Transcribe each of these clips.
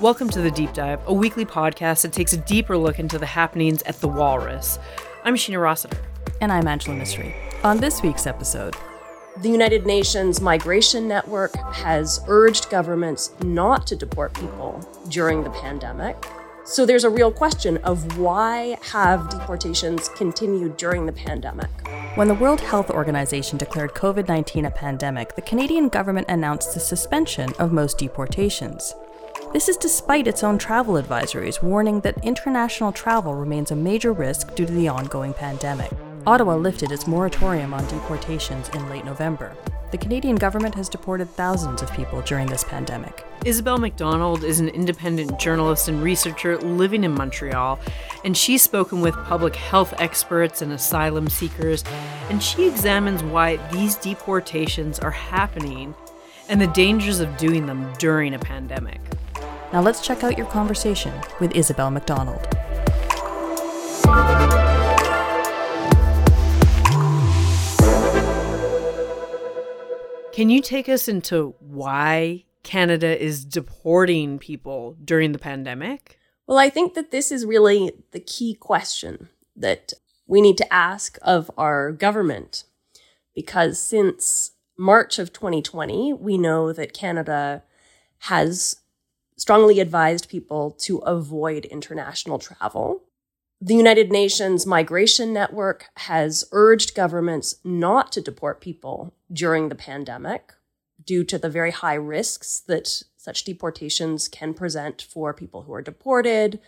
Welcome to The Deep Dive, a weekly podcast that takes a deeper look into the happenings at the Walrus. I'm Sheena Rossiter. And I'm Angela Misri. On this week's episode, the United Nations Migration Network has urged governments not to deport people during the pandemic. So there's a real question of why have deportations continued during the pandemic? When the World Health Organization declared COVID 19 a pandemic, the Canadian government announced the suspension of most deportations. This is despite its own travel advisories warning that international travel remains a major risk due to the ongoing pandemic. Ottawa lifted its moratorium on deportations in late November. The Canadian government has deported thousands of people during this pandemic. Isabel Macdonald is an independent journalist and researcher living in Montreal, and she's spoken with public health experts and asylum seekers, and she examines why these deportations are happening and the dangers of doing them during a pandemic. Now let's check out your conversation with Isabel Macdonald. Can you take us into why Canada is deporting people during the pandemic? Well, I think that this is really the key question that we need to ask of our government because since March of 2020, we know that Canada has strongly advised people to avoid international travel. The United Nations Migration Network has urged governments not to deport people during the pandemic due to the very high risks that such deportations can present for people who are deported,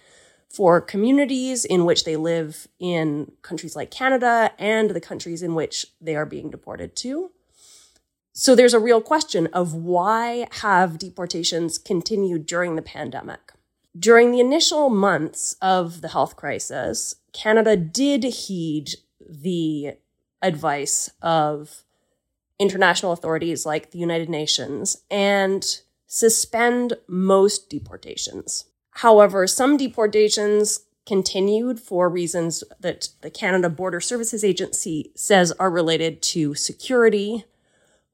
for communities in which they live in countries like Canada and the countries in which they are being deported to. So there's a real question of why have deportations continued during the pandemic? During the initial months of the health crisis, Canada did heed the advice of international authorities like the United Nations and suspend most deportations. However, some deportations continued for reasons that the Canada Border Services Agency says are related to security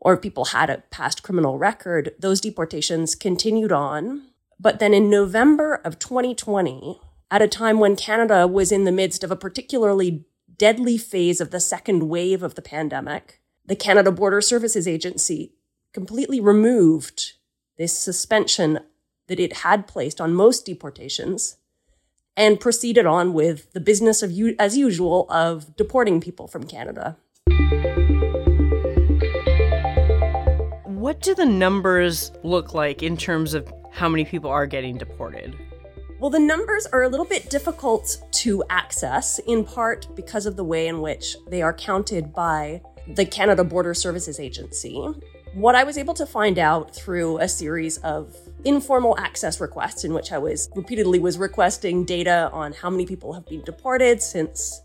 or people had a past criminal record. Those deportations continued on but then in November of 2020, at a time when Canada was in the midst of a particularly deadly phase of the second wave of the pandemic, the Canada Border Services Agency completely removed this suspension that it had placed on most deportations and proceeded on with the business of as usual of deporting people from Canada. What do the numbers look like in terms of how many people are getting deported? Well, the numbers are a little bit difficult to access, in part because of the way in which they are counted by the Canada Border Services Agency. What I was able to find out through a series of informal access requests in which I was repeatedly was requesting data on how many people have been deported since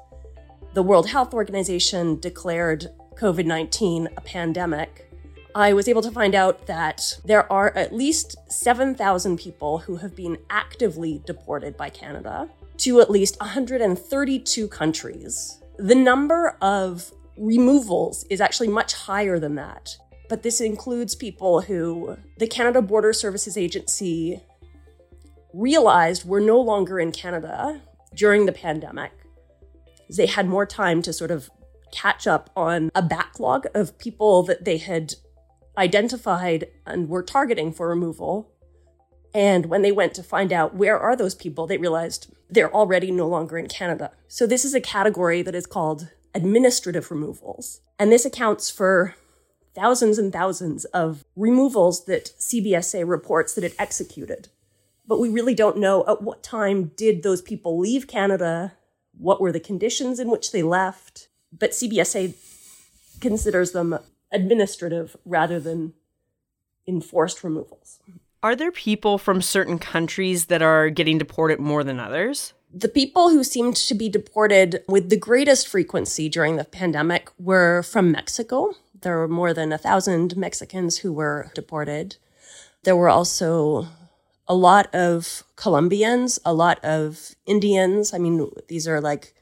the World Health Organization declared COVID-19 a pandemic I was able to find out that there are at least 7,000 people who have been actively deported by Canada to at least 132 countries. The number of removals is actually much higher than that. But this includes people who the Canada Border Services Agency realized were no longer in Canada during the pandemic. They had more time to sort of catch up on a backlog of people that they had identified and were targeting for removal. And when they went to find out where are those people, they realized they're already no longer in Canada. So this is a category that is called administrative removals. And this accounts for thousands and thousands of removals that CBSA reports that it executed. But we really don't know at what time did those people leave Canada? What were the conditions in which they left? But CBSA considers them administrative rather than enforced removals. Are there people from certain countries that are getting deported more than others? The people who seemed to be deported with the greatest frequency during the pandemic were from Mexico. There were more than a thousand Mexicans who were deported. There were also a lot of Colombians, a lot of Indians. I mean, these are like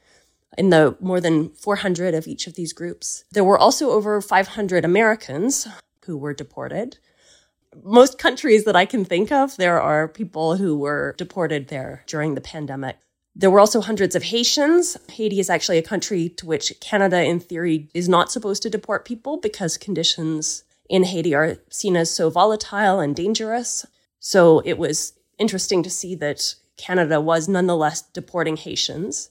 in the more than 400 of each of these groups. There were also over 500 Americans who were deported. most countries that I can think of, there are people who were deported there during the pandemic. There were also hundreds of Haitians. Haiti is actually a country to which Canada, in theory, is not supposed to deport people because conditions in Haiti are seen as so volatile and dangerous. So it was interesting to see that Canada was nonetheless deporting Haitians.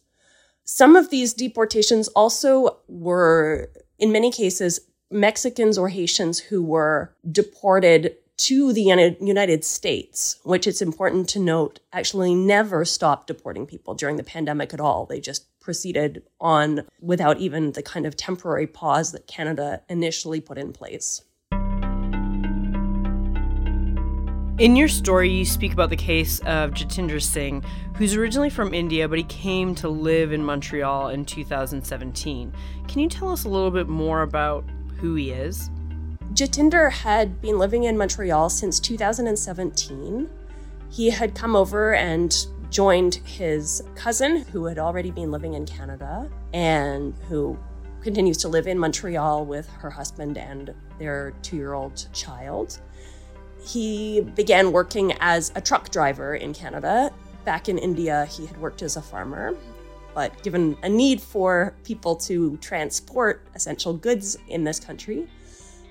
Some of these deportations also were, in many cases, Mexicans or Haitians who were deported to the United States, which it's important to note actually never stopped deporting people during the pandemic at all. They just proceeded on without even the kind of temporary pause that Canada initially put in place. In your story, you speak about the case of Jatinder Singh, who's originally from India, but he came to live in Montreal in 2017. Can you tell us a little bit more about who he is? Jatinder had been living in Montreal since 2017. He had come over and joined his cousin, who had already been living in Canada and who continues to live in Montreal with her husband and their two year old child. He began working as a truck driver in Canada. Back in India, he had worked as a farmer. But given a need for people to transport essential goods in this country,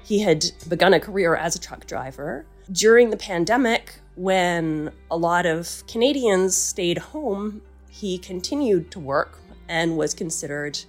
he had begun a career as a truck driver. During the pandemic, when a lot of Canadians stayed home, he continued to work and was considered,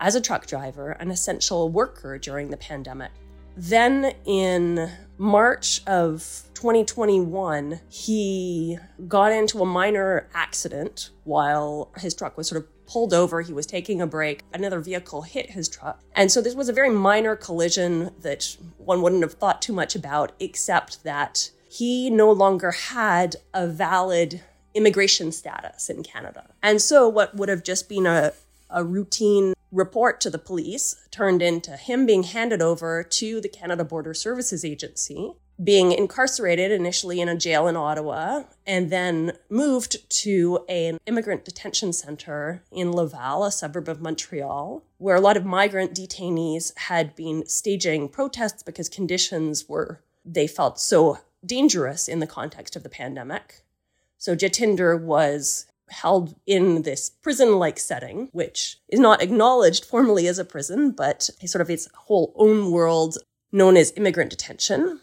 as a truck driver, an essential worker during the pandemic. Then in March of 2021, he got into a minor accident while his truck was sort of pulled over. He was taking a break. Another vehicle hit his truck. And so this was a very minor collision that one wouldn't have thought too much about, except that he no longer had a valid immigration status in Canada. And so what would have just been a, a routine report to the police turned into him being handed over to the Canada Border Services Agency, being incarcerated initially in a jail in Ottawa, and then moved to an immigrant detention center in Laval, a suburb of Montreal, where a lot of migrant detainees had been staging protests because conditions were, they felt, so dangerous in the context of the pandemic. So Jatinder was held in this prison like setting, which is not acknowledged formally as a prison, but sort of its whole own world known as immigrant detention.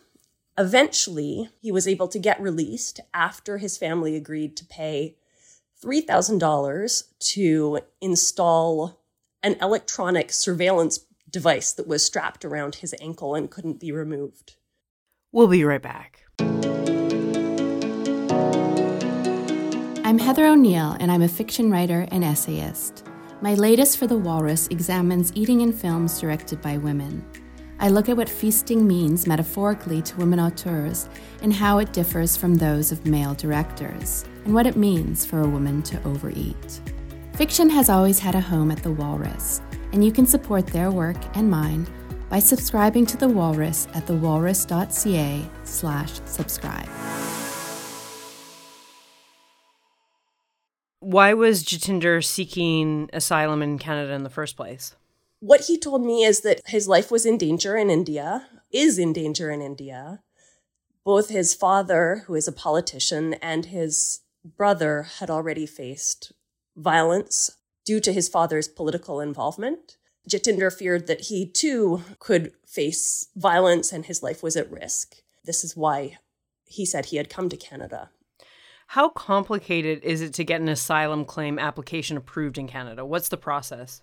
Eventually, he was able to get released after his family agreed to pay $3,000 to install an electronic surveillance device that was strapped around his ankle and couldn't be removed. We'll be right back. I'm Heather O'Neill, and I'm a fiction writer and essayist. My latest for The Walrus examines eating in films directed by women. I look at what feasting means metaphorically to women auteurs and how it differs from those of male directors, and what it means for a woman to overeat. Fiction has always had a home at The Walrus, and you can support their work and mine by subscribing to The Walrus at thewalrus.ca slash subscribe. Why was Jatinder seeking asylum in Canada in the first place? What he told me is that his life was in danger in India, is in danger in India. Both his father, who is a politician, and his brother had already faced violence due to his father's political involvement. Jatinder feared that he too could face violence and his life was at risk. This is why he said he had come to Canada. How complicated is it to get an asylum claim application approved in Canada? What's the process?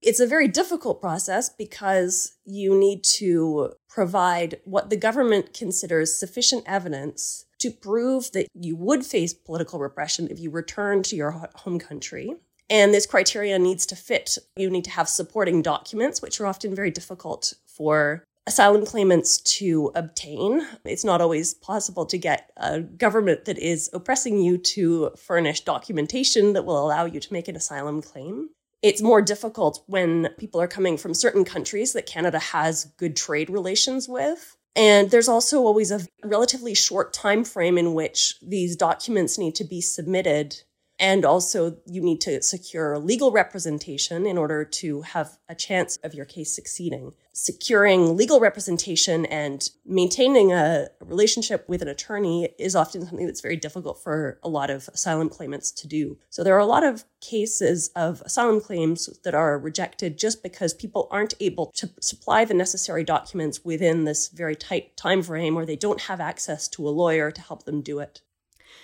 It's a very difficult process because you need to provide what the government considers sufficient evidence to prove that you would face political repression if you return to your home country. And this criteria needs to fit. You need to have supporting documents, which are often very difficult for asylum claimants to obtain. It's not always possible to get a government that is oppressing you to furnish documentation that will allow you to make an asylum claim. It's more difficult when people are coming from certain countries that Canada has good trade relations with. And there's also always a relatively short time frame in which these documents need to be submitted And also, you need to secure legal representation in order to have a chance of your case succeeding. Securing legal representation and maintaining a relationship with an attorney is often something that's very difficult for a lot of asylum claimants to do. So, there are a lot of cases of asylum claims that are rejected just because people aren't able to supply the necessary documents within this very tight time frame or they don't have access to a lawyer to help them do it.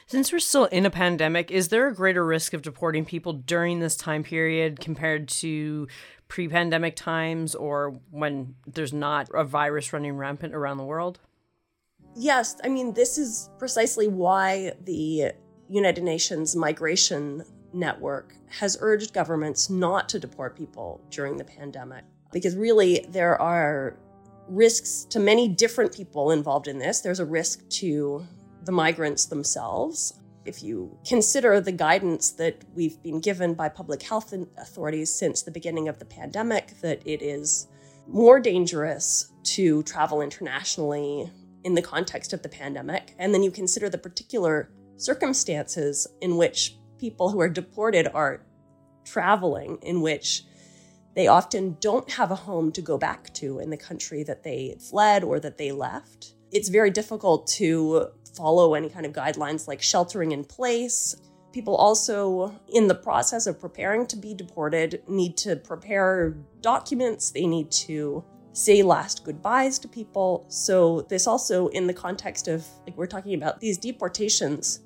Since we're still in a pandemic, is there a greater risk of deporting people during this time period compared to pre pandemic times or when there's not a virus running rampant around the world? Yes. I mean, this is precisely why the United Nations Migration Network has urged governments not to deport people during the pandemic. Because really, there are risks to many different people involved in this. There's a risk to the migrants themselves. If you consider the guidance that we've been given by public health authorities since the beginning of the pandemic, that it is more dangerous to travel internationally in the context of the pandemic, and then you consider the particular circumstances in which people who are deported are traveling, in which they often don't have a home to go back to in the country that they fled or that they left. It's very difficult to follow any kind of guidelines like sheltering in place. People also, in the process of preparing to be deported, need to prepare documents. They need to say last goodbyes to people. So, this also, in the context of like we're talking about these deportations,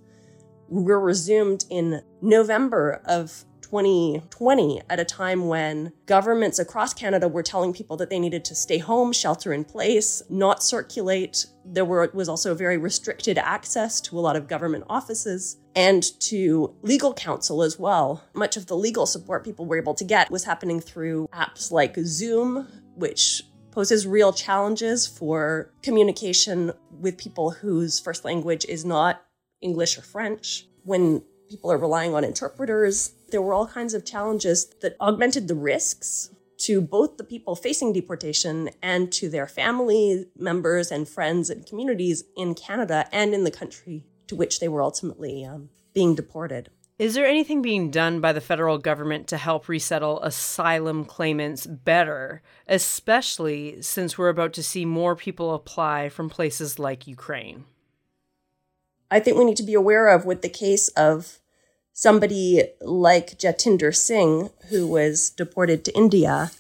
were resumed in November of 2020 at a time when governments across Canada were telling people that they needed to stay home, shelter in place, not circulate. There were, was also very restricted access to a lot of government offices and to legal counsel as well. Much of the legal support people were able to get was happening through apps like Zoom, which poses real challenges for communication with people whose first language is not English or French. When people are relying on interpreters. There were all kinds of challenges that augmented the risks to both the people facing deportation and to their family members and friends and communities in Canada and in the country to which they were ultimately um, being deported. Is there anything being done by the federal government to help resettle asylum claimants better, especially since we're about to see more people apply from places like Ukraine? I think we need to be aware of with the case of somebody like Jatinder Singh, who was deported to India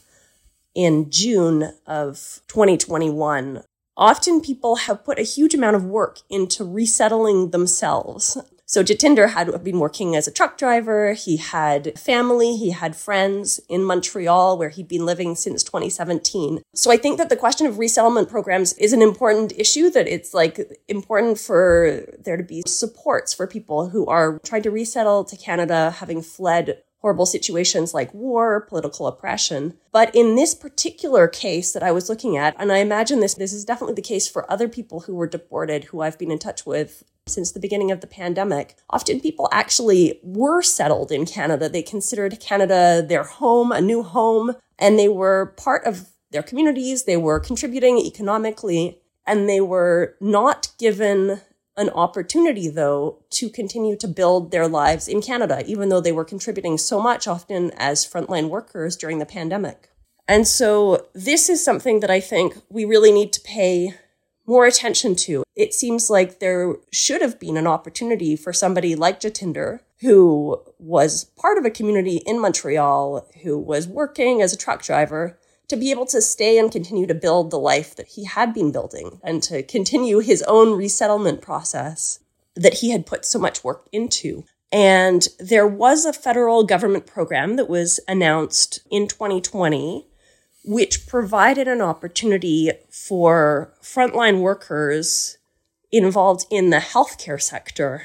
in June of 2021. Often people have put a huge amount of work into resettling themselves so Jatinder had been working as a truck driver. He had family, he had friends in Montreal where he'd been living since 2017. So I think that the question of resettlement programs is an important issue that it's like important for there to be supports for people who are trying to resettle to Canada having fled horrible situations like war, political oppression. But in this particular case that I was looking at, and I imagine this, this is definitely the case for other people who were deported who I've been in touch with since the beginning of the pandemic. Often people actually were settled in Canada. They considered Canada their home, a new home, and they were part of their communities. They were contributing economically, and they were not given an opportunity, though, to continue to build their lives in Canada, even though they were contributing so much often as frontline workers during the pandemic. And so, this is something that I think we really need to pay more attention to. It seems like there should have been an opportunity for somebody like Jatinder, who was part of a community in Montreal, who was working as a truck driver, to be able to stay and continue to build the life that he had been building and to continue his own resettlement process that he had put so much work into. And there was a federal government program that was announced in 2020, which provided an opportunity for frontline workers involved in the healthcare sector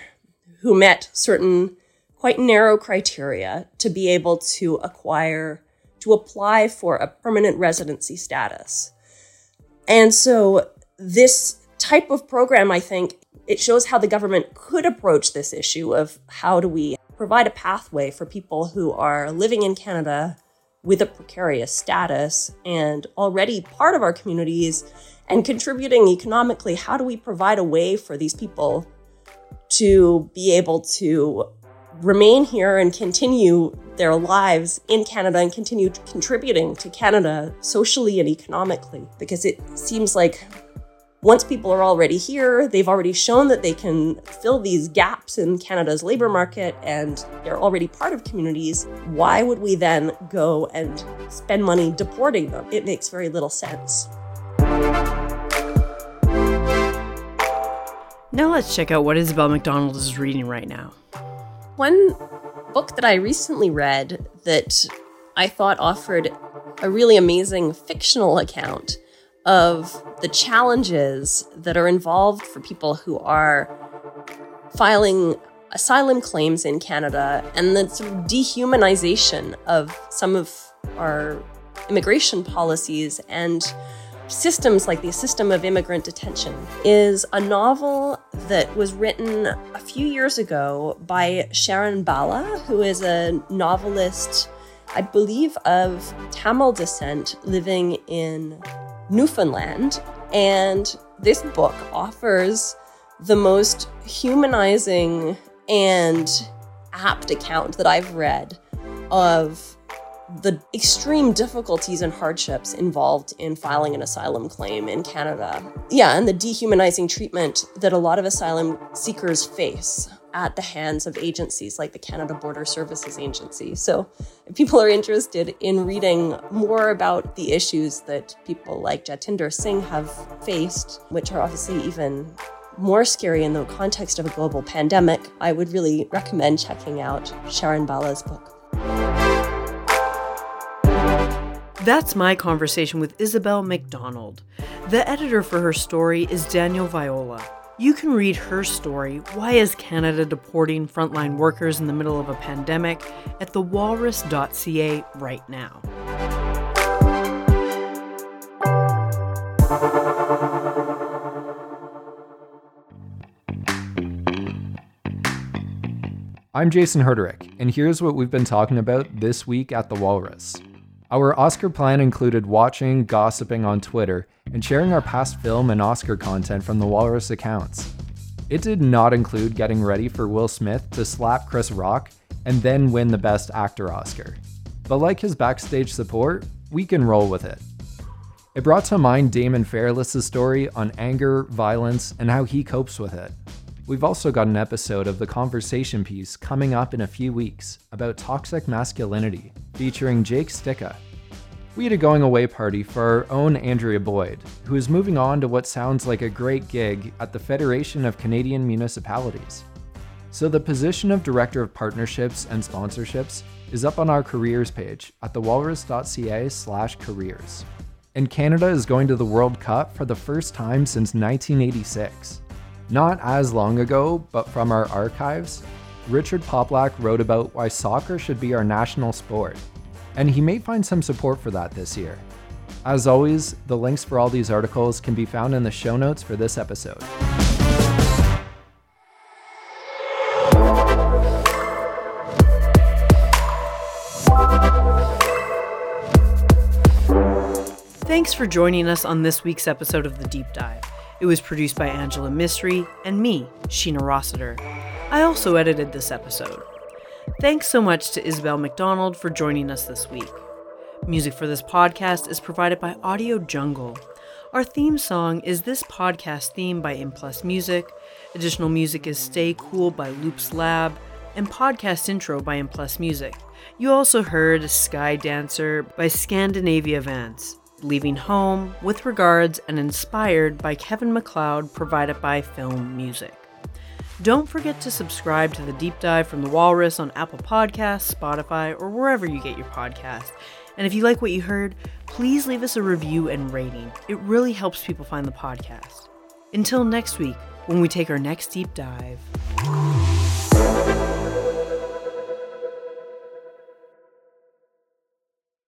who met certain quite narrow criteria to be able to acquire to apply for a permanent residency status. And so this type of program, I think, it shows how the government could approach this issue of how do we provide a pathway for people who are living in Canada with a precarious status and already part of our communities and contributing economically. How do we provide a way for these people to be able to remain here and continue their lives in Canada and continue contributing to Canada socially and economically. Because it seems like once people are already here, they've already shown that they can fill these gaps in Canada's labor market and they're already part of communities. Why would we then go and spend money deporting them? It makes very little sense. Now let's check out what Isabel Macdonald is reading right now. One book that I recently read that I thought offered a really amazing fictional account of the challenges that are involved for people who are filing asylum claims in Canada and the sort of dehumanization of some of our immigration policies and systems like the system of immigrant detention is a novel that was written a few years ago by Sharon Bala, who is a novelist, I believe, of Tamil descent living in Newfoundland. And this book offers the most humanizing and apt account that I've read of the extreme difficulties and hardships involved in filing an asylum claim in Canada. Yeah, and the dehumanizing treatment that a lot of asylum seekers face at the hands of agencies like the Canada Border Services Agency. So, if people are interested in reading more about the issues that people like Jatinder Singh have faced, which are obviously even more scary in the context of a global pandemic, I would really recommend checking out Sharon Bala's book. That's my conversation with Isabel Macdonald. The editor for her story is Daniel Viola. You can read her story, Why is Canada Deporting Frontline Workers in the Middle of a Pandemic, at thewalrus.ca right now. I'm Jason Herderick, and here's what we've been talking about this week at The Walrus. Our Oscar plan included watching, gossiping on Twitter, and sharing our past film and Oscar content from the Walrus accounts. It did not include getting ready for Will Smith to slap Chris Rock and then win the Best Actor Oscar. But like his backstage support, we can roll with it. It brought to mind Daemon Fairless' story on anger, violence, and how he copes with it. We've also got an episode of the conversation piece coming up in a few weeks about toxic masculinity, featuring Jake Stika. We had a going away party for our own Andrea Boyd, who is moving on to what sounds like a great gig at the Federation of Canadian Municipalities. So the position of Director of Partnerships and Sponsorships is up on our careers page at thewalrus.ca slash careers. And Canada is going to the World Cup for the first time since 1986. Not as long ago, but from our archives, Richard Poplak wrote about why soccer should be our national sport, and he may find some support for that this year. As always, the links for all these articles can be found in the show notes for this episode. Thanks for joining us on this week's episode of The Deep Dive. It was produced by Angela Misri and me, Sheena Rossiter. I also edited this episode. Thanks so much to Isabel Macdonald for joining us this week. Music for this podcast is provided by Audio Jungle. Our theme song is this podcast theme by Implus Music. Additional music is Stay Cool by Loops Lab and podcast intro by Implus Music. You also heard Sky Dancer by Scandinavia Vance. Leaving Home, with regards and inspired by Kevin MacLeod, provided by Film Music. Don't forget to subscribe to the Deep Dive from the Walrus on Apple Podcasts, Spotify, or wherever you get your podcast. And if you like what you heard, please leave us a review and rating. It really helps people find the podcast. Until next week, when we take our next deep dive.